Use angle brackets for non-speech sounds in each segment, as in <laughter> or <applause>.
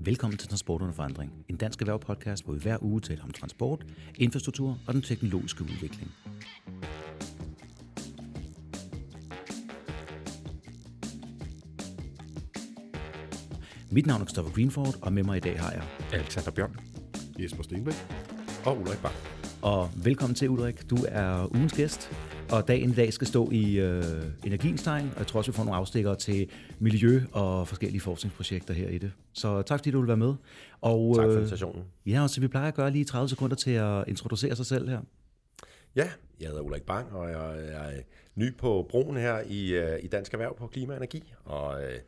Velkommen til Transport under forandring, en dansk erhvervspodcast, hvor vi hver uge taler om transport, infrastruktur og den teknologiske udvikling. Mit navn er Christopher Greenford, og med mig i dag har jeg Alexander Bjørn. Jesper Stenbæk. Og Ulrik Bang. Og velkommen til, Ulrik. Du er ugens gæst, og dagen i dag skal stå i øh, energiens tegn, og jeg tror også, vi får nogle afstikker til miljø og forskellige forskningsprojekter her i det. Så tak fordi du vil være med. Og, tak for øh, invitationen. Ja, og så vi plejer at gøre lige 30 sekunder til at introducere sig selv her. Ja, jeg hedder Ulrik Bang, og jeg er ny på broen her i, øh, i Dansk Erhverv på Klima og Energi, og øh,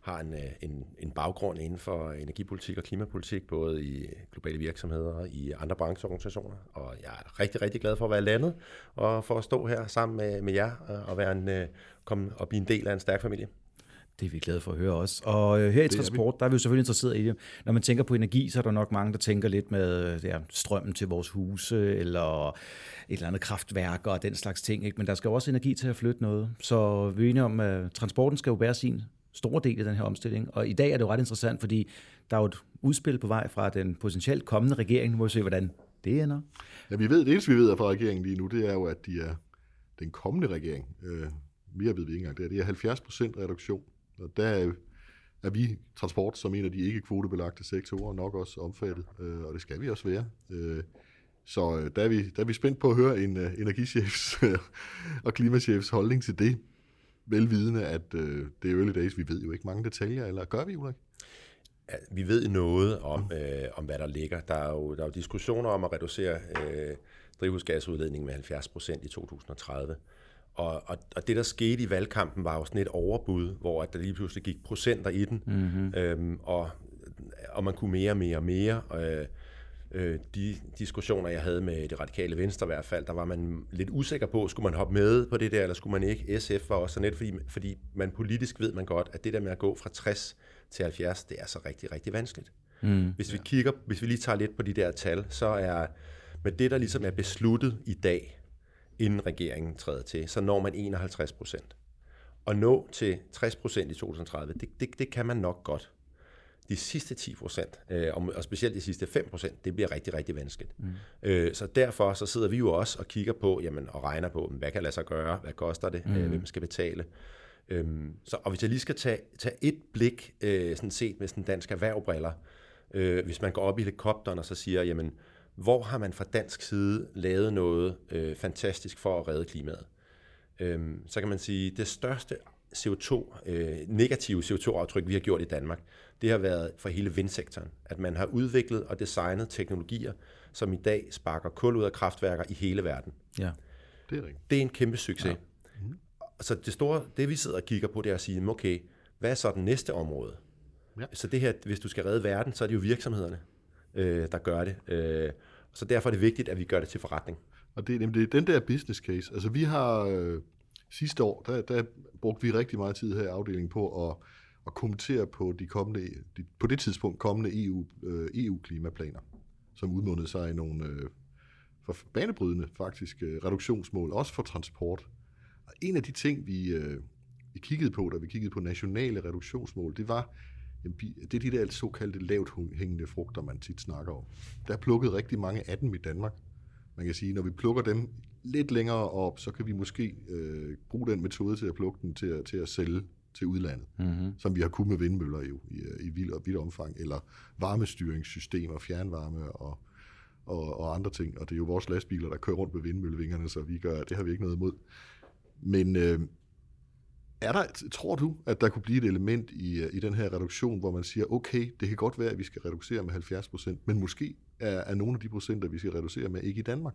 har en, øh, en, en baggrund inden for energipolitik og klimapolitik, både i globale virksomheder og i andre brancheorganisationer. Og jeg er rigtig, rigtig glad for at være landet og for at stå her sammen med, med jer og være en, øh, komme og blive en del af en stærk familie. Det er vi glade for at høre også. Og øh, her i transport, der er vi jo selvfølgelig interesseret i det. Når man tænker på energi, så er der nok mange, der tænker lidt med ja, strømmen til vores huse, eller et eller andet kraftværk og den slags ting. Ikke? Men der skal jo også energi til at flytte noget. Så vi er enige om, at transporten skal jo bære sin stor del af den her omstilling. Og i dag er det jo ret interessant, fordi der er jo et udspil på vej fra den potentielt kommende regering. Nu må vi se, hvordan det ender. Ja, vi ved, det eneste, vi ved fra regeringen lige nu, det er jo, at de er den kommende regering. Øh, mere ved vi ikke engang. Det er, det er 70 procent reduktion. Og der er, er vi transport som en af de ikke kvotebelagte sektorer nok også omfattet, øh, og det skal vi også være. Øh, så øh, der er, vi, der er vi spændt på at høre en uh, energichefs øh, og klimachefs holdning til det velvidende, at øh, det er early days. Vi ved jo ikke mange detaljer, eller gør vi, Ulrik? Ja, vi ved noget om, øh, om, hvad der ligger. Der er, jo, der er jo diskussioner om at reducere øh, drivhusgasudledningen med 70 procent i 2030. Og, og, og det, der skete i valgkampen, var jo sådan et overbud, hvor at der lige pludselig gik procenter i den, mm-hmm. øhm, og, og man kunne mere og mere og mere. Øh, øh, de diskussioner, jeg havde med det radikale venstre i hvert fald, der var man lidt usikker på, skulle man hoppe med på det der, eller skulle man ikke? SF var også sådan lidt, fordi, fordi man politisk ved man godt, at det der med at gå fra 60 til 70, det er så rigtig, rigtig vanskeligt. Mm, hvis vi kigger, hvis vi lige tager lidt på de der tal, så er med det, der ligesom er besluttet i dag, inden regeringen træder til, så når man 51 procent. Og nå til 60 procent i 2030, det, det, det kan man nok godt de sidste 10 procent, øh, og specielt de sidste 5 procent, det bliver rigtig, rigtig vanskeligt. Mm. Øh, så derfor så sidder vi jo også og kigger på, jamen, og regner på, hvad kan lade sig gøre, hvad koster det, mm. øh, hvem skal betale. Øhm, så, og hvis jeg lige skal tage, tage et blik, øh, sådan set med sådan dansk erhvervbriller, øh, hvis man går op i helikopteren og så siger, jamen, hvor har man fra dansk side lavet noget øh, fantastisk for at redde klimaet? Øhm, så kan man sige, det største CO2, øh, negative CO2-aftryk, vi har gjort i Danmark, det har været for hele vindsektoren. At man har udviklet og designet teknologier, som i dag sparker kul ud af kraftværker i hele verden. Ja. Det er rigtigt. Det er en kæmpe succes. Ja. Mm. Så det store, det vi sidder og kigger på, det er at sige, okay, hvad er så den næste område? Ja. Så det her, hvis du skal redde verden, så er det jo virksomhederne, øh, der gør det. Øh, så derfor er det vigtigt, at vi gør det til forretning. Og det er nemlig den der business case. Altså vi har øh, sidste år, der, der brugte vi rigtig meget tid her i afdelingen på at, at kommentere på de kommende, de, på det tidspunkt kommende EU, øh, EU-klimaplaner, som udmundede sig i nogle øh, for banebrydende faktisk øh, reduktionsmål, også for transport. Og en af de ting, vi, øh, vi kiggede på, da vi kiggede på nationale reduktionsmål, det var, det er de der såkaldte lavt hængende frugter, man tit snakker om. Der er plukket rigtig mange af dem i Danmark. Man kan sige, når vi plukker dem lidt længere op, så kan vi måske øh, bruge den metode til at plukke den til til at sælge til udlandet, mm-hmm. som vi har kunnet med vindmøller jo, i, i vild og vidt omfang, eller varmestyringssystemer, fjernvarme og, og, og andre ting. Og det er jo vores lastbiler, der kører rundt med vindmøllevingerne, så vi gør, det har vi ikke noget imod. Men øh, er der, tror du, at der kunne blive et element i, i den her reduktion, hvor man siger, okay, det kan godt være, at vi skal reducere med 70 procent, men måske er, er nogle af de procenter, vi skal reducere med, ikke i Danmark?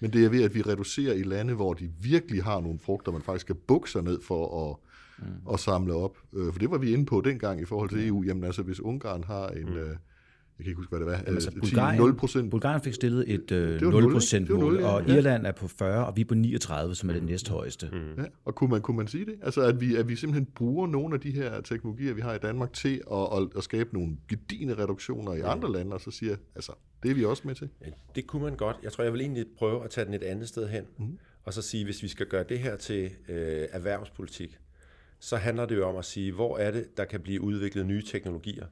Men det er ved, at vi reducerer i lande, hvor de virkelig har nogle frugter, man faktisk skal bukke sig ned for at, mm. at samle op. Øh, for det var vi inde på dengang i forhold til EU. Jamen altså, hvis Ungarn har en... Mm. Øh, jeg kan ikke huske, hvad det var. Jamen, altså, Bulgarien, 0 Bulgarien fik stillet et øh, 0 procent mål, 0, ja. og Irland er på 40, og vi er på 39, som er det næsthøjeste. Mm. Ja, og kunne man, kunne man sige det? Altså, at vi, at vi simpelthen bruger nogle af de her teknologier, vi har i Danmark, til at, at, at skabe nogle gedigende reduktioner i mm. andre lande, og så siger, altså, det er vi også med til. Ja, det kunne man godt. Jeg tror, jeg vil egentlig prøve at tage den et andet sted hen, mm. og så sige, hvis vi skal gøre det her til øh, erhvervspolitik, så handler det jo om at sige, hvor er det, der kan blive udviklet nye teknologier,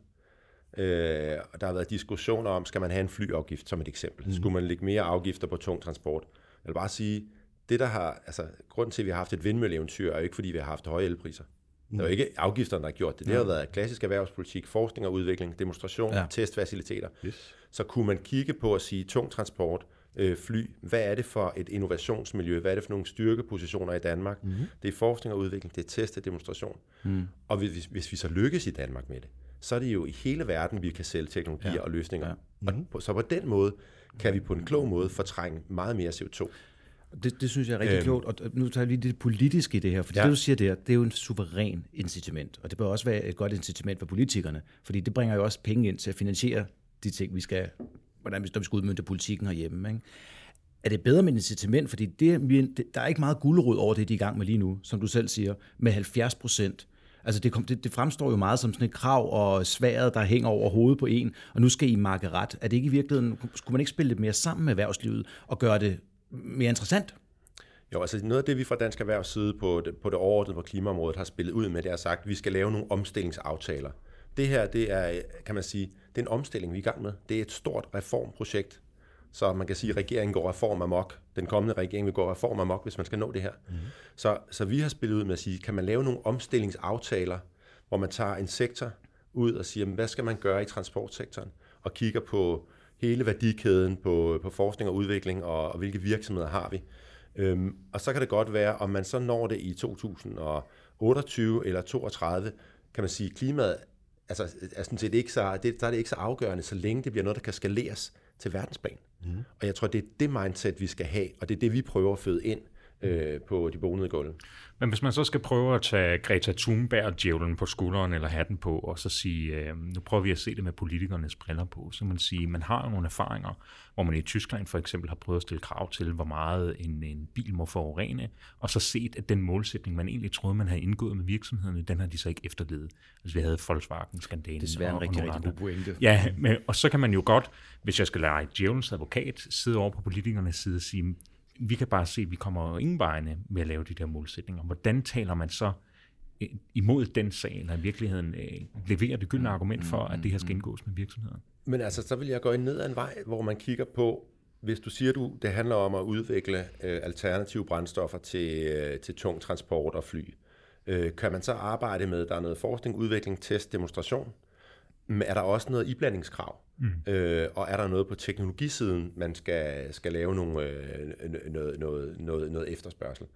Øh, og der har været diskussioner om, skal man have en flyafgift som et eksempel? Mm. Skulle man lægge mere afgifter på tung transport? Jeg vil bare sige, det der har, altså, grund til, at vi har haft et vindmølleeventyr, er jo ikke, fordi vi har haft høje elpriser. Det er jo ikke afgifterne, der har gjort det. Det har været klassisk erhvervspolitik, forskning og udvikling, demonstration, ja. testfaciliteter. Yes. Så kunne man kigge på at sige, tung transport, øh, fly, hvad er det for et innovationsmiljø, hvad er det for nogle styrkepositioner i Danmark? Mm-hmm. Det er forskning og udvikling, det er test og demonstration. Mm. Og hvis, hvis vi så lykkes i Danmark med det, så er det jo i hele verden, vi kan sælge teknologier ja. og løsninger. Ja. Mm-hmm. Og, så på den måde kan vi på en klog måde fortrænge meget mere CO2. Det, det synes jeg er rigtig øhm, klogt, og nu tager vi det politiske i det her, for ja. det du siger der, det er jo en suveræn incitament, og det bør også være et godt incitament for politikerne, fordi det bringer jo også penge ind til at finansiere de ting, vi skal, hvordan vi, når vi skal udmynde politikken herhjemme. Ikke? Er det bedre med incitament, fordi det, der er ikke meget guldråd over det, de er i gang med lige nu, som du selv siger, med 70 procent Altså det, det, det fremstår jo meget som sådan et krav og sværet, der hænger over hovedet på en, og nu skal I markere ret. Er det ikke i virkeligheden, skulle man ikke spille lidt mere sammen med erhvervslivet og gøre det mere interessant? Jo, altså noget af det, vi fra Dansk Erhvervs side på det, på det overordnede på klimaområdet har spillet ud med, det er sagt, at vi skal lave nogle omstillingsaftaler. Det her, det er, kan man sige, det er en omstilling, vi er i gang med. Det er et stort reformprojekt, så man kan sige, at regeringen går reform amok. Den kommende regering vil gå reform amok, hvis man skal nå det her. Mm. Så, så vi har spillet ud med at sige, kan man lave nogle omstillingsaftaler, hvor man tager en sektor ud og siger, hvad skal man gøre i transportsektoren? Og kigger på hele værdikæden, på, på forskning og udvikling, og, og hvilke virksomheder har vi. Øhm, og så kan det godt være, om man så når det i 2028 eller 32, kan man sige, klimaet altså, er sådan set ikke så, det, der er det ikke så afgørende, så længe det bliver noget, der kan skaleres til verdensplan. Mm. Og jeg tror, det er det mindset, vi skal have, og det er det, vi prøver at føde ind øh, på de bonede gulv. Men hvis man så skal prøve at tage Greta Thunberg djævlen på skulderen eller hatten på, og så sige, øh, nu prøver vi at se det med politikernes briller på, så man sige, man har jo nogle erfaringer, hvor man i Tyskland for eksempel har prøvet at stille krav til, hvor meget en, en bil må forurene, og så set, at den målsætning, man egentlig troede, man havde indgået med virksomhederne, den har de så ikke efterlevet. Altså vi havde Volkswagen-skandalen. Desværre en rigtig, rigtig god pointe. Ja, men, og så kan man jo godt, hvis jeg skal lege djævelens advokat, sidde over på politikernes side og sige, vi kan bare se, at vi kommer ingen vegne med at lave de der målsætninger. Hvordan taler man så øh, imod den sag, eller i virkeligheden øh, leverer det gyldne argument for, at det her skal indgås med virksomheden? Men altså, så vil jeg gå ned ad en vej, hvor man kigger på, hvis du siger, du det handler om at udvikle øh, alternative brændstoffer til, øh, til tung transport og fly, øh, kan man så arbejde med, der er noget forskning, udvikling, test, demonstration? Er der også noget iblandingskrav? Mm. Øh, og er der noget på teknologisiden, man skal, skal lave nogle, øh, noget, noget, noget, noget efterspørgsel?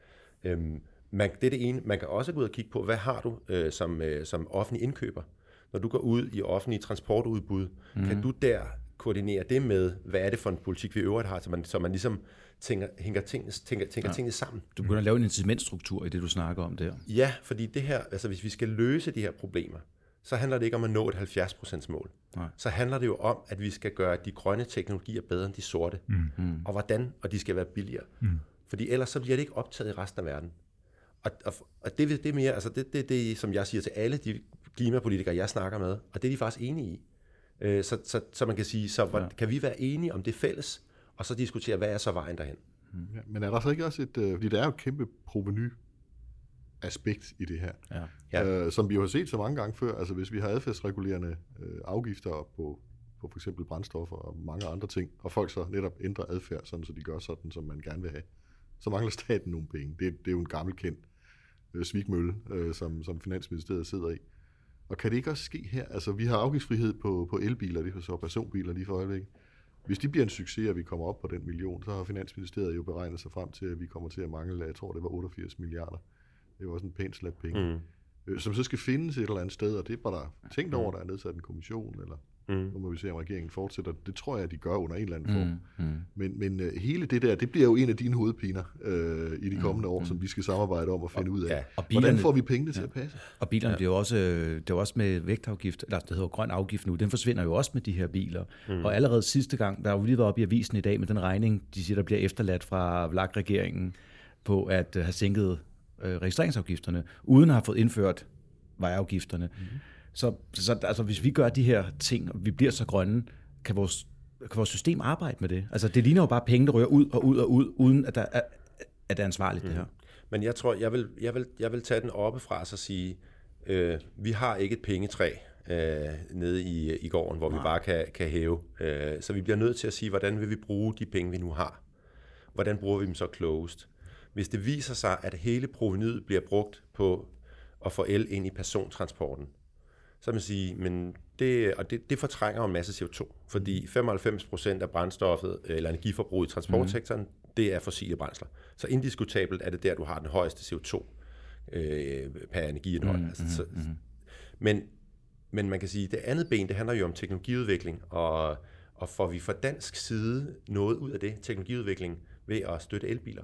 Øhm, man, det er det ene. Man kan også gå ud og kigge på, hvad har du øh, som, øh, som offentlig indkøber? Når du går ud i offentlige transportudbud, mm. kan du der koordinere det med, hvad er det for en politik, vi øvrigt har, så man, så man ligesom tænker, hænger tingene, tænker, tænker ja. tingene sammen. Du begynder at lave en incitamentstruktur i det, du snakker om der. Ja, fordi det her, altså hvis vi skal løse de her problemer, så handler det ikke om at nå et 70% mål. Nej. Så handler det jo om, at vi skal gøre de grønne teknologier bedre end de sorte. Mm. mm. Og hvordan? Og de skal være billigere. Mm. Fordi ellers så bliver det ikke optaget i resten af verden. Og, og, og det, det er mere, altså det, det, det, som jeg siger til alle de klimapolitikere, jeg snakker med, og det er de faktisk enige i. Øh, så, så, så man kan sige, så ja. kan vi være enige om det fælles, og så diskutere, hvad er så vejen derhen? Mm. Ja, men er der så ikke også et, øh, fordi der er jo et kæmpe proveny aspekt i det her, ja. Ja. Øh, som vi jo har set så mange gange før. Altså hvis vi har adfærdsregulerende øh, afgifter på, på for eksempel brændstoffer og mange andre ting, og folk så netop ændrer adfærd, sådan, så de gør sådan, som man gerne vil have, så mangler staten nogle penge. Det, det er jo en gammel kendt øh, svigmølle, øh, som, som Finansministeriet sidder i. Og kan det ikke også ske her? Altså vi har afgiftsfrihed på, på elbiler, det er så personbiler lige for øjeblikket. Hvis de bliver en succes, og vi kommer op på den million, så har Finansministeriet jo beregnet sig frem til, at vi kommer til at mangle, jeg tror det var 88 milliarder det er jo også en pænt slat penge. Mm. Øh, som så skal findes et eller andet sted, og det var der tænkt over, mm. der er nedsat en kommission, eller mm. nu må vi se, om regeringen fortsætter. Det tror jeg, at de gør under en eller anden form. Mm. Mm. Men, men uh, hele det der, det bliver jo en af dine hovedpiner uh, i de mm. kommende år, mm. som vi skal samarbejde om at finde og, ud af. Ja. Og bilerne, Hvordan får vi pengene til ja. at passe? Og bilerne ja. bliver også, det er også med vægtafgift, eller det hedder grøn afgift nu, den forsvinder jo også med de her biler. Mm. Og allerede sidste gang, der har jo lige været op i avisen i dag med den regning, de siger, der bliver efterladt fra VLAG-regeringen på at have sænket øh, registreringsafgifterne, uden at have fået indført vejafgifterne. Mm-hmm. Så, så altså, hvis vi gør de her ting, og vi bliver så grønne, kan vores, kan vores system arbejde med det? Altså, det ligner jo bare penge, der rører ud og ud og ud, uden at, der er, at det er ansvarligt, mm. det her. Men jeg tror, jeg vil, jeg vil, jeg vil tage den oppe fra og sige, øh, vi har ikke et pengetræ øh, nede i, i gården, hvor Nej. vi bare kan, kan hæve. Øh, så vi bliver nødt til at sige, hvordan vil vi bruge de penge, vi nu har? Hvordan bruger vi dem så klogest? Hvis det viser sig, at hele provenyet bliver brugt på at få el ind i persontransporten, så man sige, men det, og det, det fortrænger en masse CO2, fordi 95% af brændstoffet eller energiforbruget i transportsektoren, mm. det er fossile brændsler. Så indiskutabelt er det der, du har den højeste CO2 øh, per energiindhold. Mm, altså, så, mm, mm. Men, men man kan sige, at det andet ben, det handler jo om teknologiudvikling, og, og får vi fra dansk side noget ud af det, teknologiudvikling, ved at støtte elbiler.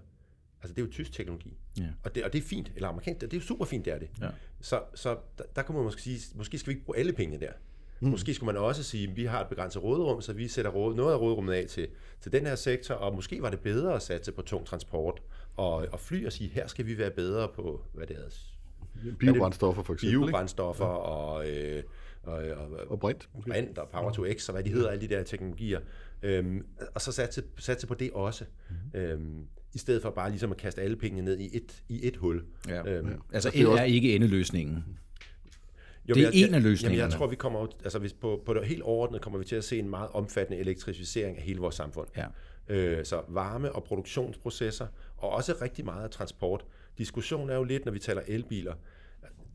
Altså det er jo tysk teknologi. Ja. Og, det, og det er fint, eller amerikansk, det er jo super fint, det er det. Ja. Så, så der, der kunne man måske sige, måske skal vi ikke bruge alle pengene der. Mm. Måske skulle man også sige, at vi har et begrænset råderum, så vi sætter råd, noget af råderummet af til, til den her sektor, og måske var det bedre at satse på tung transport og, og fly og sige, her skal vi være bedre på, hvad det er, Biobrændstoffer for eksempel. Biobrændstoffer ja. og, øh, og, og, og brint. Brint og Power to X og hvad de hedder, alle de der teknologier. Øhm, og så satse, satse på det også. Mm. Øhm, I stedet for bare ligesom at kaste alle pengene ned i et, i et hul. Ja. Øhm, ja. Altså el er ikke endeløsningen. Jo, det er jeg, en af løsningerne. Jamen, jeg tror, vi kommer, altså hvis på, på det helt overordnet kommer vi til at se en meget omfattende elektrificering af hele vores samfund. Ja. Øh, så varme- og produktionsprocesser, og også rigtig meget transport. Diskussionen er jo lidt, når vi taler elbiler.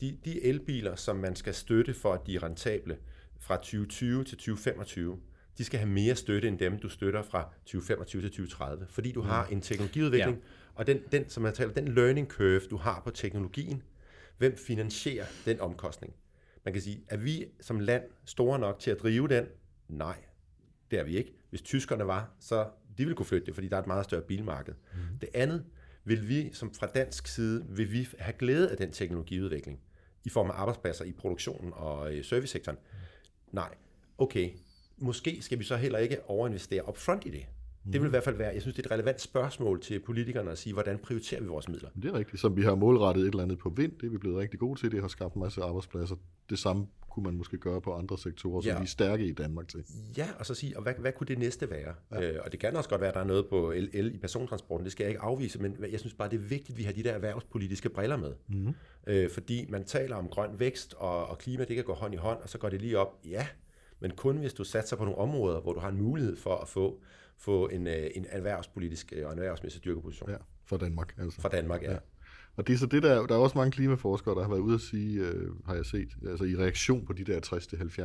De, de elbiler, som man skal støtte for, at de er rentable fra 2020 til 2025, de skal have mere støtte end dem, du støtter fra 2025 til 2030, fordi du mm. har en teknologiudvikling, ja. og den, den, som jeg taler, den learning curve, du har på teknologien, hvem finansierer den omkostning? Man kan sige, er vi som land store nok til at drive den? Nej, det er vi ikke. Hvis tyskerne var, så de ville kunne flytte det, fordi der er et meget større bilmarked. Mm. Det andet, vil vi som fra dansk side, vil vi have glæde af den teknologiudvikling i form af arbejdspladser i produktionen og i servicesektoren? Nej. Okay, måske skal vi så heller ikke overinvestere upfront i det. Det vil i hvert fald være, jeg synes, det er et relevant spørgsmål til politikerne at sige, hvordan prioriterer vi vores midler? Det er rigtigt. Som vi har målrettet et eller andet på vind, det er vi blevet rigtig gode til. Det har skabt en masse arbejdspladser. Det samme kunne man måske gøre på andre sektorer, som ja. vi er stærke i Danmark til. Ja, og så sige, og hvad, hvad kunne det næste være? Ja. Øh, og det kan også godt være, at der er noget på el, el i persontransporten, det skal jeg ikke afvise, men jeg synes bare, det er vigtigt, at vi har de der erhvervspolitiske briller med. Mm-hmm. Øh, fordi man taler om grøn vækst og, og klima, det kan gå hånd i hånd, og så går det lige op, ja, men kun hvis du satser på nogle områder, hvor du har en mulighed for at få, få en, øh, en erhvervspolitisk øh, og en erhvervsmæssig styrkeposition. Ja, for Danmark altså. For Danmark, ja. ja. Og det er så det der, der er også mange klimaforskere, der har været ude at sige, øh, har jeg set, altså i reaktion på de der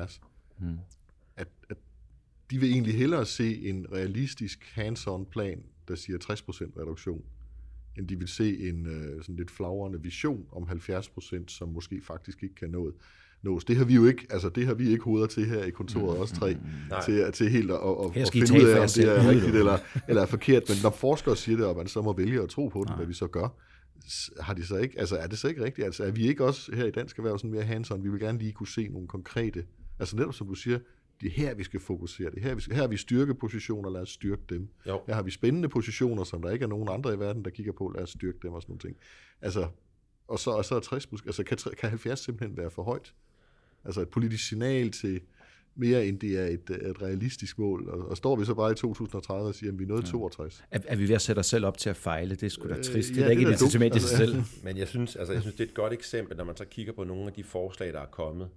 60-70, hmm. at, at de vil egentlig hellere se en realistisk hands-on plan, der siger 60% reduktion, end de vil se en øh, sådan lidt flagrende vision om 70%, som måske faktisk ikke kan nås nås. Det har vi jo ikke, altså det har vi ikke hoveder til her i kontoret, mm, os tre, mm, til, til helt at, at, at finde ud af, om det er rigtigt eller, eller er forkert. Men når forskere siger det, og man så må vælge at tro på det, hvad vi så gør, har de så ikke, altså er det så ikke rigtigt? Altså er vi ikke også her i Dansk Erhverv sådan mere hands-on? Vi vil gerne lige kunne se nogle konkrete, altså netop som du siger, det er her, vi skal fokusere. Det er her, vi skal, her har vi styrkepositioner, lad os styrke dem. Jo. Her har vi spændende positioner, som der ikke er nogen andre i verden, der kigger på, lad os styrke dem og sådan nogle ting. Altså, og så, og så er 60, altså kan, kan 70 simpelthen være for højt? Altså et politisk signal til mere end det er et, et realistisk mål. Og, og står vi så bare i 2030 og siger, at vi er nået ja. 62. Er, er vi ved at sætte os selv op til at fejle? Det er sgu da øh, trist. Øh, ja, det er ikke et incitament i sig selv. <laughs> Men jeg synes, altså, jeg synes, det er et godt eksempel, når man så kigger på nogle af de forslag, der er kommet,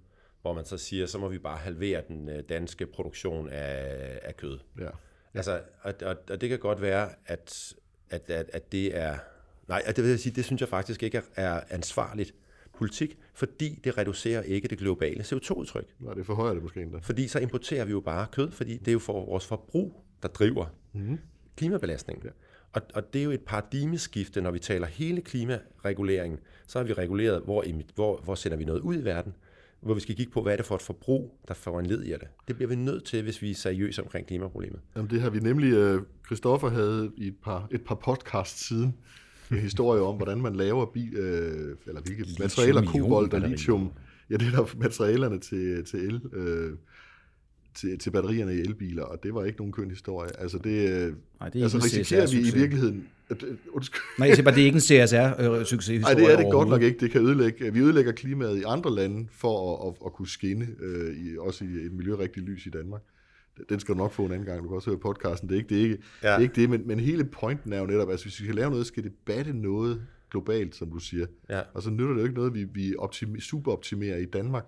hvor man så siger, så må vi bare halvere den øh, danske produktion af, af kød. Ja. Altså, og, og, og det kan godt være, at, at, at, at det er... Nej, det vil jeg sige, det synes jeg faktisk ikke er, er ansvarligt politik, fordi det reducerer ikke det globale CO2-udtryk. Nej, det forhøjer det måske endda. Fordi så importerer vi jo bare kød, fordi det er jo for vores forbrug, der driver mm. klimabelastningen. Ja. Og, og det er jo et paradigmeskifte, når vi taler hele klimareguleringen. Så har vi reguleret, hvor, hvor, hvor sender vi noget ud i verden, hvor vi skal kigge på, hvad er det for et forbrug, der får en led i det. Det bliver vi nødt til, hvis vi er seriøse omkring klimaproblemet. Jamen det har vi nemlig, uh, Christoffer havde i et par, et par podcasts siden, historie om, hvordan man laver bil, øh, eller hvilke lithium, materialer, kobolt og lithium. Ja, det er der materialerne til, til el. Øh, til, til batterierne i elbiler, og det var ikke nogen køn historie. Altså, det, øh, Nej, det er altså risikerer vi i virkeligheden... At, undskyld. Nej, jeg siger bare, det er ikke en CSR-succes Nej, det er det godt nok ikke. Det kan ødelægge, vi ødelægger klimaet i andre lande for at, at, at kunne skinne, øh, i, også i et miljørigtigt lys i Danmark den skal du nok få en anden gang. Du kan også høre podcasten. Det er ikke det, ikke, ja. det, er ikke det men, men hele pointen er jo netop, at altså, hvis vi skal lave noget, skal det batte noget globalt, som du siger. Ja. Og så nytter det jo ikke noget, vi, vi optimer, superoptimerer i Danmark,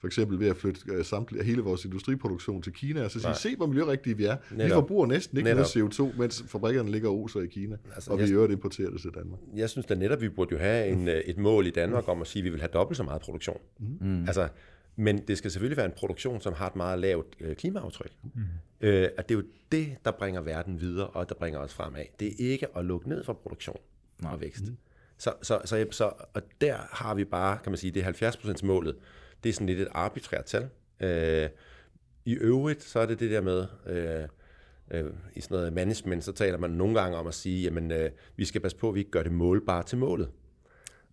for eksempel ved at flytte øh, samtlige, hele vores industriproduktion til Kina, og så sige, Nej. se hvor miljørigtige vi er. Vi Netop. forbruger næsten ikke Netop. noget CO2, mens fabrikkerne ligger og oser i Kina, Altså, og vi i øvrigt importerer det til Danmark. Jeg synes da netop, vi burde jo have en, øh, et mål i Danmark om at sige, at vi vil have dobbelt så meget produktion. Mm. Altså, men det skal selvfølgelig være en produktion, som har et meget lavt øh, klimaaftryk. Mm. Øh, at det er jo det, der bringer verden videre, og der bringer os fremad. Det er ikke at lukke ned for produktion og vækst. Mm. Så, så, så, så, og der har vi bare, kan man sige, det 70% målet, det er sådan lidt et arbitrært tal. Øh, I øvrigt, så er det det der med, øh, øh, i sådan noget management, så taler man nogle gange om at sige, jamen, øh, vi skal passe på, at vi ikke gør det målbart til målet.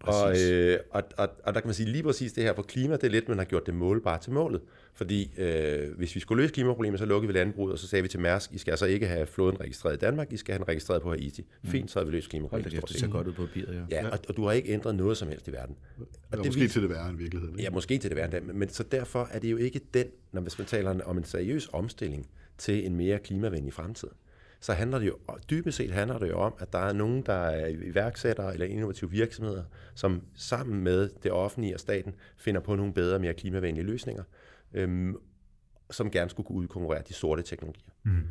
Og, øh, og, og, og der kan man sige lige præcis det her på klima, det er lidt, man har gjort det målbart til målet. Fordi øh, hvis vi skulle løse klimaproblemet, så lukkede vi landbruget, og så sagde vi til Mærsk, I skal altså ikke have flåden registreret i Danmark, I skal have den registreret på Haiti. Fint, så har vi løst Hold da klimaproblemet. stort det ser godt ud på papiret, ja. Ja, og, og du har ikke ændret noget som helst i verden. Og Eller måske viser- til det værre end virkeligheden. Ikke? Ja, måske til det værende. Men så derfor er det jo ikke den, når hvis man taler om en seriøs omstilling til en mere klimavenlig fremtid, så handler det jo, dybest set handler det jo om, at der er nogen, der er iværksættere eller innovative virksomheder, som sammen med det offentlige og staten finder på nogle bedre, mere klimavenlige løsninger, øhm, som gerne skulle kunne udkonkurrere de sorte teknologier. Mm.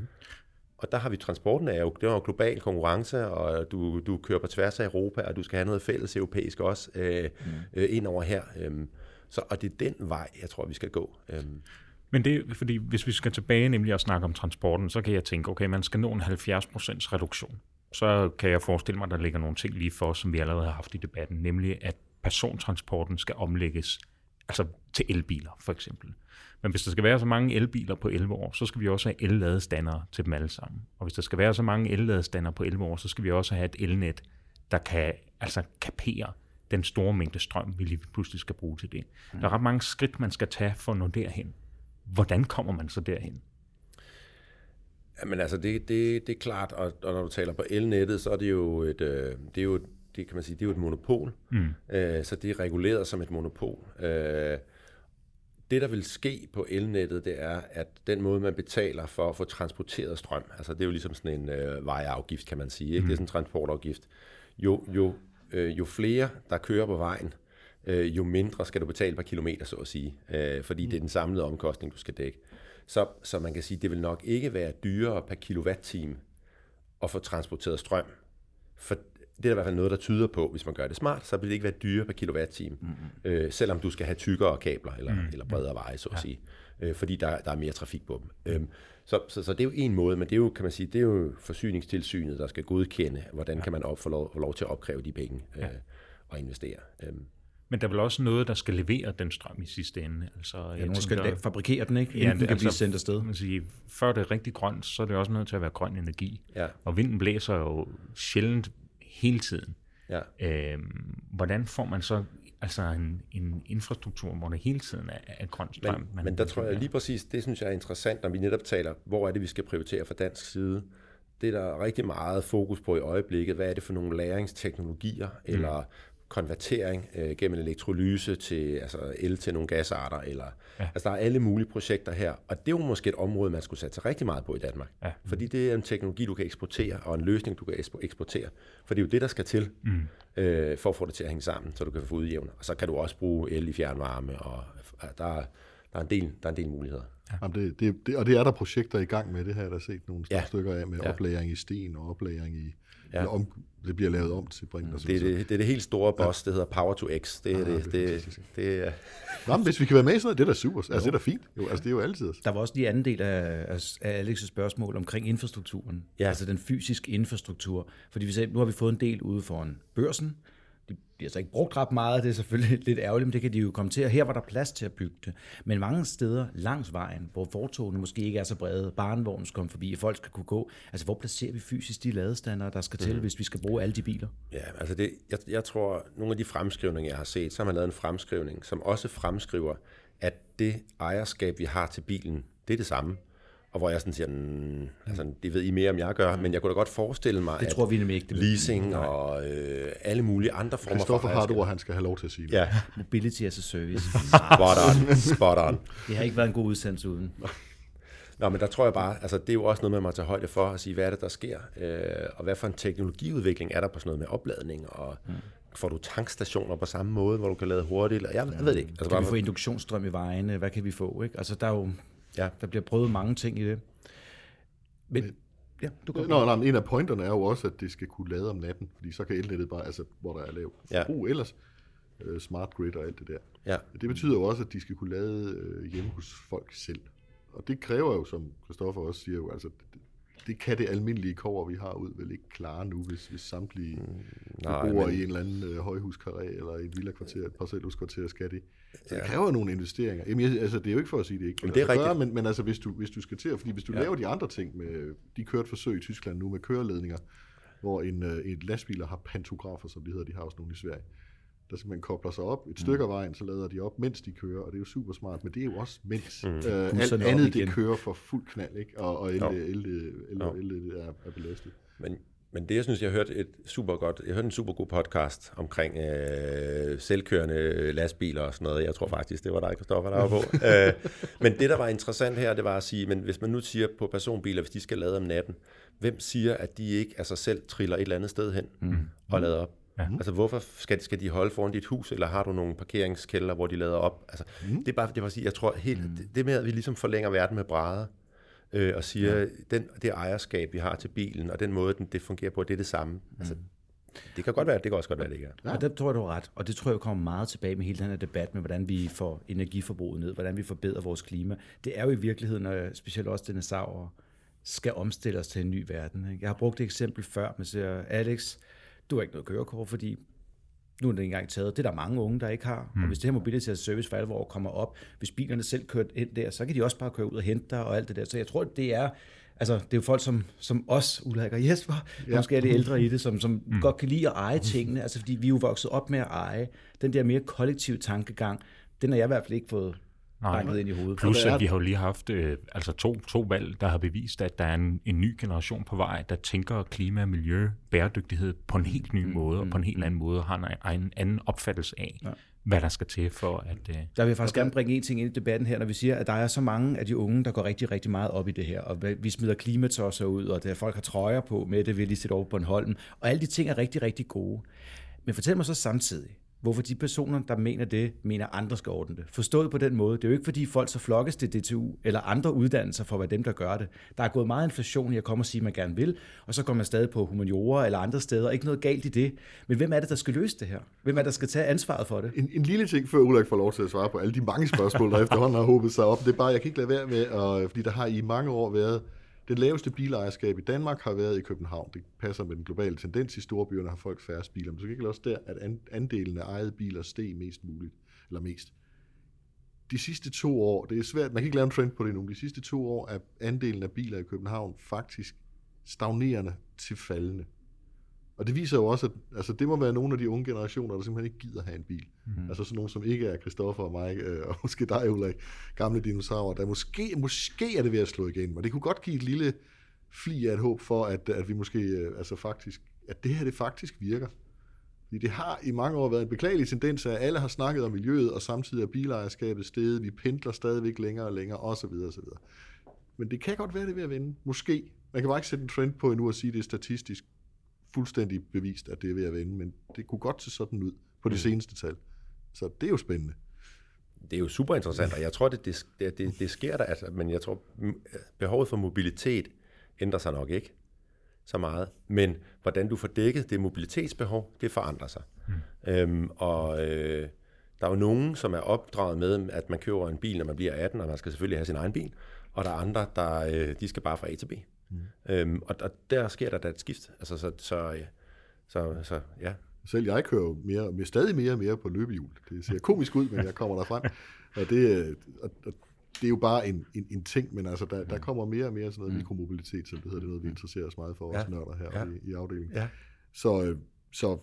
Og der har vi transporten er jo, det er jo global konkurrence, og du, du kører på tværs af Europa, og du skal have noget fælles europæisk også øh, mm. øh, ind over her. Øhm, så, og det er den vej, jeg tror, vi skal gå. Øhm, men det er, fordi hvis vi skal tilbage nemlig og snakke om transporten, så kan jeg tænke, okay, man skal nå en 70% reduktion. Så kan jeg forestille mig, at der ligger nogle ting lige for, som vi allerede har haft i debatten, nemlig at persontransporten skal omlægges altså til elbiler for eksempel. Men hvis der skal være så mange elbiler på 11 år, så skal vi også have elladestandere til dem alle sammen. Og hvis der skal være så mange elladestandere på 11 år, så skal vi også have et elnet, der kan altså kapere den store mængde strøm, vi lige pludselig skal bruge til det. Der er ret mange skridt, man skal tage for at nå derhen. Hvordan kommer man så derhen? Jamen altså, det, det, det er klart, og, og når du taler på elnettet, så er det jo et, øh, det er jo, et- det kan man sige, det er jo et monopol. Mm. Øh, så det er reguleret som et monopol. Øh, det, der vil ske på elnettet, det er, at den måde, man betaler for at få transporteret strøm, altså det er jo ligesom sådan en øh, vejafgift, kan man sige. Ikke? Det er sådan en transportafgift. Jo, jo, øh, jo flere, der kører på vejen, øh, jo mindre skal du betale per kilometer, så at sige. Øh, fordi det er den samlede omkostning, du skal dække. Så, så man kan sige, det vil nok ikke være dyrere per kilowatt-time at få transporteret strøm. For det er der i hvert fald noget, der tyder på, hvis man gør det smart, så vil det ikke være dyrere per kilowatt-time, mm-hmm. øh, selvom du skal have tykkere kabler eller, mm-hmm. eller bredere veje, så at ja. sige, øh, fordi der, der er mere trafik på dem. Øhm, så, så, så det er jo en måde, men det er jo, kan man sige, det er jo forsyningstilsynet, der skal godkende, hvordan ja. kan man op, få, lov, få lov til at opkræve de penge øh, ja. og investere. Øhm, Men der er vel også noget, der skal levere den strøm i sidste ende. Altså, Ja, nogen skal la- fabrikere den, ikke? Inden Ja, den kan blive altså, sendt afsted. Man siger, før det er rigtig grønt, så er det også nødt til at være grøn energi. Ja. Og vinden blæser jo sjældent hele tiden. ja. Øhm, hvordan får man så altså en, en infrastruktur, hvor det hele tiden er, er grøn strøm? Men, men der tror jeg lige præcis, det synes jeg er interessant, når vi netop taler, hvor er det, vi skal prioritere fra dansk side. Det er der rigtig meget fokus på i øjeblikket. Hvad er det for nogle læringsteknologier, mm. eller konvertering øh, gennem elektrolyse til altså el til nogle gasarter. Eller, ja. Altså der er alle mulige projekter her, og det er jo måske et område, man skulle satse rigtig meget på i Danmark. Ja. Fordi det er en teknologi, du kan eksportere, og en løsning, du kan ekspo- eksportere. For det er jo det, der skal til, mm. øh, for at få det til at hænge sammen, så du kan få udjævne. Og så kan du også bruge el i fjernvarme, og der, er- der, er, en del, der er en del muligheder. Jamen det, det, det, og det er der projekter i gang med, det har jeg da set nogle Ja. ja. stykker af, med Ja. ja. oplæring i sten og oplæring i... Ja. Ja. Om, det bliver lavet om til brint og så Det er det, det er det helt store boss, det hedder Power to X. Det er Ah, det, det det, er det, er- Nå, men hvis vi kan være med i sådan noget, det er da super. Altså, det er da fint. Jo, altså, det er jo altid. Der var også lige anden del af, af, af Alex' spørgsmål omkring infrastrukturen. Ja. Altså den fysiske infrastruktur. Fordi vi sagde, nu har vi fået en del ude foran børsen. De bliver så ikke brugt ret meget, det er selvfølgelig <laughs> lidt ærgerligt, men det kan de jo komme til. Og her var der plads til at bygge det. Men mange steder langs vejen, hvor fortogene måske ikke er så brede, barnvognen skal komme forbi, og folk skal kunne gå. Altså hvor placerer vi fysisk de ladestander, der skal til, mm. hvis vi skal bruge alle de biler? Ja, altså det, jeg, jeg tror, nogle af de fremskrivninger, jeg har set, så har man lavet en fremskrivning, som også fremskriver, at det ejerskab, vi har til bilen, det er det samme. Og hvor jeg sådan siger, mm, altså, det ved I mere, om jeg gør, men jeg kunne da godt forestille mig, Det at tror vi nemlig ikke. Det leasing og øh, alle mulige andre former for Christoffer har et ord, han skal have lov til at sige det. Ja, Mobility as a service. spot on, spot on. Det har ikke været en god udsendelse uden. Nå, men der tror jeg bare, altså det er jo også noget, man må tage højde for at sige, hvad er det, der sker, øh, og hvad for en teknologiudvikling er der på sådan noget med opladning og får du tankstationer på samme måde, hvor du kan lade hurtigt? Eller, jeg, jeg ved det ikke. Altså, kan vi få induktionsstrøm i vejene? Hvad kan vi få? Ikke? Altså, der, er jo, ja. der bliver prøvet mange ting i det. Men, ja, du kan Nå, nej, en af pointerne er jo også, at det skal kunne lade om natten, fordi så kan elnettet bare, altså hvor der er lav forbrug ja. ellers, uh, smart grid og alt det der. Ja. Det betyder jo også, at de skal kunne lade uh, hjemme hos folk selv. Og det kræver jo, som Christoffer også siger, jo, altså, det kan det almindelige kover, vi har ud, vel ikke klare nu, hvis, hvis samtlige mm, nej, bor men... i en eller anden øh, højhuskarré eller et villakvarter, et parcelhuskvarter skal det. Så det kræver nogle investeringer. Jamen, jeg, altså, det er jo ikke for at sige, det ikke men det er rigtigt. Gøre, men, men altså, hvis du, hvis du skal til, fordi hvis du ja. laver de andre ting med, de kørt forsøg i Tyskland nu med køreledninger, hvor en, øh, et lastbiler har pantografer, som de hedder, de har også nogle i Sverige der simpelthen kobler sig op et stykke af vejen, så lader de op, mens de kører, og det er jo super smart, men det er jo også mens. Mm. Øh, alt andet, det kører for fuld knald, ikke? og, og el, el, el, el, el, el er, er belastet. Men, men det, jeg synes, jeg hørte et super godt, jeg hørte en super god podcast omkring øh, selvkørende lastbiler og sådan noget. Jeg tror faktisk, det var dig, Kristoffer, der var på. <laughs> øh, men det, der var interessant her, det var at sige, men hvis man nu siger på personbiler, hvis de skal lade om natten, hvem siger, at de ikke af sig selv triller et eller andet sted hen mm. og lader op? Ja. Altså, hvorfor skal, skal de holde foran dit hus, eller har du nogle parkeringskælder, hvor de lader op? Altså, mm. Det er bare det var at sige, jeg tror helt, mm. det, det med, at vi ligesom forlænger verden med brædder, øh, og siger, ja. den, det ejerskab, vi har til bilen, og den måde, den, det fungerer på, det er det samme. Mm. Altså, det kan godt være, det kan også godt være, det ikke er. Ja. Og det tror jeg, du har ret. Og det tror jeg kommer meget tilbage med hele den her debat med, hvordan vi får energiforbruget ned, hvordan vi forbedrer vores klima. Det er jo i virkeligheden, og specielt også dinosaurer, skal omstille os til en ny verden. Ikke? Jeg har brugt et eksempel før, med siger, Alex, du har ikke noget kørekort, fordi nu er det engang taget. Det er der mange unge, der ikke har. Mm. Og hvis det her mobility service for alvor kommer op, hvis bilerne selv kører ind der, så kan de også bare køre ud og hente dig og alt det der. Så jeg tror, det er, altså, det er jo folk som, som os, Ulrik og Jesper, ja. måske er det ældre i det, som, som mm. godt kan lide at eje tingene. Altså, fordi vi er jo vokset op med at eje. Den der mere kollektive tankegang, den har jeg i hvert fald ikke fået Nej, ind i hovedet. Plus, at vi har jo lige haft øh, altså to, to valg, der har bevist, at der er en, en ny generation på vej, der tænker klima, miljø, bæredygtighed på en helt ny mm, måde, mm, og på en helt anden måde, og har en, en anden opfattelse af, ja. hvad der skal til for at... Øh, der vil jeg faktisk gerne bringe en ting ind i debatten her, når vi siger, at der er så mange af de unge, der går rigtig, rigtig meget op i det her, og vi smider klimatosser ud, og der folk har trøjer på med det, vi lige sætte over på en holden, og alle de ting er rigtig, rigtig gode. Men fortæl mig så samtidig, hvorfor de personer, der mener det, mener andre skal ordne det. Forstået på den måde. Det er jo ikke, fordi folk så flokkes til DTU eller andre uddannelser for at være dem, der gør det. Der er gået meget inflation i at komme og sige, at man gerne vil, og så går man stadig på humaniora eller andre steder. Ikke noget galt i det. Men hvem er det, der skal løse det her? Hvem er det, der skal tage ansvaret for det? En, en lille ting, før Ulrik får lov til at svare på alle de mange spørgsmål, der <laughs> efterhånden har håbet sig op. Det er bare, jeg kan ikke lade være med, og, fordi der har i mange år været det laveste bilejerskab i Danmark har været i København. Det passer med den globale tendens. I storbyerne har folk færre biler. Men så gik det også der, at andelen af ejede biler steg mest muligt. Eller mest. De sidste to år, det er svært, man kan ikke lave en trend på det nu, de sidste to år er andelen af biler i København faktisk stagnerende til faldende. Og det viser jo også, at altså, det må være nogle af de unge generationer, der simpelthen ikke gider have en bil. Mm-hmm. Altså sådan nogle, som ikke er Christoffer og mig, øh, og måske dig, Ulrik, gamle dinosaurer, der måske, måske er det ved at slå igen. Men det kunne godt give et lille fli af et håb for, at, at vi måske, øh, altså faktisk, at det her det faktisk virker. Fordi det har i mange år været en beklagelig tendens, at alle har snakket om miljøet, og samtidig er bilejerskabet steget, vi pendler stadigvæk længere og længere, osv. osv. Men det kan godt være, det ved at vende. Måske. Man kan bare ikke sætte en trend på endnu og sige, at det er statistisk fuldstændig bevist, at det er ved at vende, men det kunne godt se sådan ud på de mm. seneste tal. Så det er jo spændende. Det er jo super interessant, og jeg tror, det, det, det, det sker der, altså, men jeg tror, behovet for mobilitet ændrer sig nok ikke så meget. Men hvordan du får dækket det mobilitetsbehov, det forandrer sig. Mm. Øhm, og øh, der er jo nogen, som er opdraget med, at man køber en bil, når man bliver 18, og man skal selvfølgelig have sin egen bil. Og der er andre, der øh, de skal bare fra A til B. Mm. Øhm, og, og der sker der da et skift. Altså, så, så, så, så ja. Selv jeg kører jo mere, mere, stadig mere og mere på løbehjul. Det ser komisk ud, men jeg kommer derfra. Og det, og, og det er jo bare en, en, en ting, men altså, der, der kommer mere og mere sådan noget mm. mikromobilitet, som det hedder. Det er noget, vi interesserer os meget for, ja. os nørder her ja. i, i afdelingen. Ja. Så, øh, så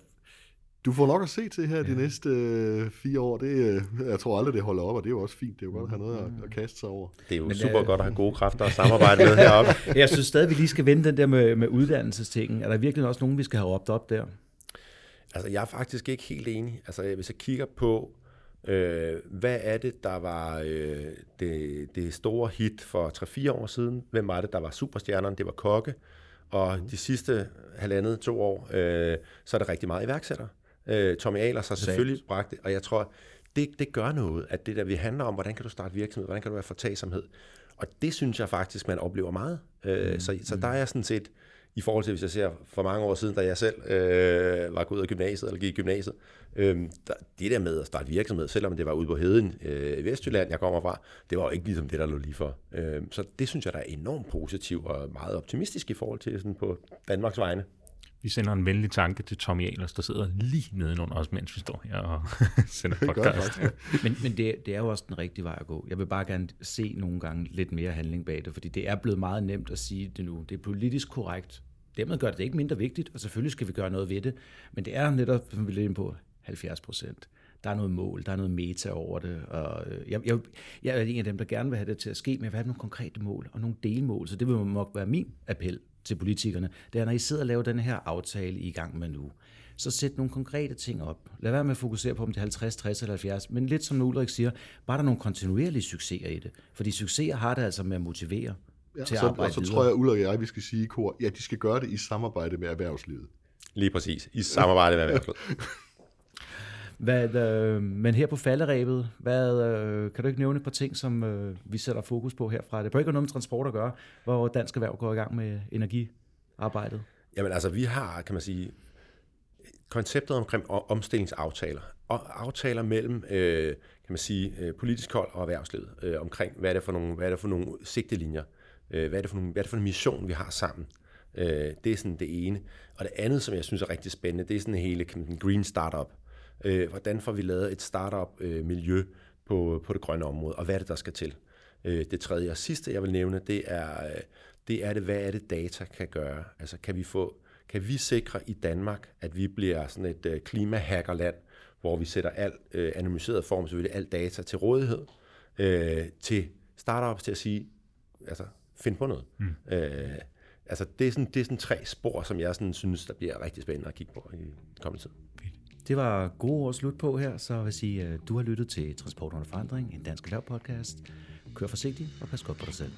du får nok at se til her ja. de næste øh, fire år. Det, øh, jeg tror aldrig, det holder op, og det er jo også fint. Det er jo godt at have noget at, at kaste sig over. Det er jo Men, super øh, godt at have gode kræfter at samarbejde med heroppe. <laughs> Jeg synes stadig, vi lige skal vende den der med, med uddannelsestingen. Er der virkelig også nogen, vi skal have råbt op der? Altså, jeg er faktisk ikke helt enig. Altså, hvis jeg kigger på, øh, hvad er det, der var øh, det, det store hit for 3-4 år siden? Hvem var det, der var superstjernerne? Det var Kokke. Og de sidste halvandet, to år, øh, så er det rigtig meget iværksætter. Øh, Tommy Ahlers har selvfølgelig bragt det, og jeg tror, det, det gør noget, at det der vi handler om, hvordan kan du starte virksomhed, hvordan kan du være fortagsomhed. Og det synes jeg faktisk, man oplever meget. Øh, mm. så, så der er sådan set, i forhold til, hvis jeg ser for mange år siden, da jeg selv øh, var gået ud af gymnasiet, eller gik i gymnasiet, øh, der, det der med at starte virksomhed, selvom det var ude på heden øh, i Vestjylland, jeg kommer fra, det var jo ikke ligesom det, der lå lige for. Øh, så det synes jeg, der er enormt positivt og meget optimistisk i forhold til sådan på Danmarks vegne. Vi sender en venlig tanke til Tommy Ahlers, der sidder lige nedenunder os, mens vi står her og <laughs> sender podcast. men men det, det er jo også den rigtige vej at gå. Jeg vil bare gerne se nogle gange lidt mere handling bag det, fordi det er blevet meget nemt at sige det nu. Det er politisk korrekt. Dermed gør det ikke mindre vigtigt, og selvfølgelig skal vi gøre noget ved det. Men det er netop, som vi lidt på, 70 procent der er noget mål, der er noget meta over det. Og øh, jeg, jeg, jeg er en af dem, der gerne vil have det til at ske, men jeg vil have nogle konkrete mål og nogle delmål, så det vil nok være min appel til politikerne, det er, når I sidder og laver den her aftale i gang med nu, så sæt nogle konkrete ting op. Lad være med at fokusere på, om det er 50, 60 eller 70, men lidt som Ulrik siger, bare der er nogle kontinuerlige succeser i det. Fordi succeser har det altså med at motivere ja, til at så, arbejde Og så videre. tror jeg, Ulrik og jeg, vi skal sige i kor, ja, de skal gøre det i samarbejde med erhvervslivet. Lige præcis, i samarbejde med erhvervslivet. <laughs> Hvad, øh, men her på falderæbet, hvad, øh, kan du ikke nævne et par ting, som øh, vi sætter fokus på herfra? Det bør ikke noget med transport at gøre, hvor Dansk Erhverv går i gang med energiarbejdet. Jamen altså, vi har, kan man sige, konceptet omkring omstillingsaftaler. Og aftaler mellem, øh, kan man sige, øh, politisk hold og erhvervslivet øh, omkring, hvad er det for nogle, hvad er det for nogle sigtelinjer, øh, hvad, er det for nogle, hvad er det for en mission, vi har sammen. Øh, det er sådan det ene. Og det andet, som jeg synes er rigtig spændende, det er sådan hele kan man, green startup. Øh, hvordan får vi lavet et startup-miljø øh, på, på det grønne område, og hvad er det, der skal til? Øh, det tredje og sidste, jeg vil nævne, det er, øh, det er det, hvad er det, data kan gøre? Altså, kan vi få kan vi sikre i Danmark, at vi bliver sådan et øh, klimahackerland, hvor vi sætter al øh, anonymiseret form, selvfølgelig al data til rådighed, øh, til startups til at sige, altså, find på noget. Mm. Øh, altså, det er, sådan, det er sådan tre spor, som jeg sådan synes, der bliver rigtig spændende at kigge på i kommende tid. Det var gode ord at slutte på her, så vil jeg sige, at du har lyttet til Transport under forandring, en dansk lavpodcast. Kør forsigtigt og pas godt på dig selv.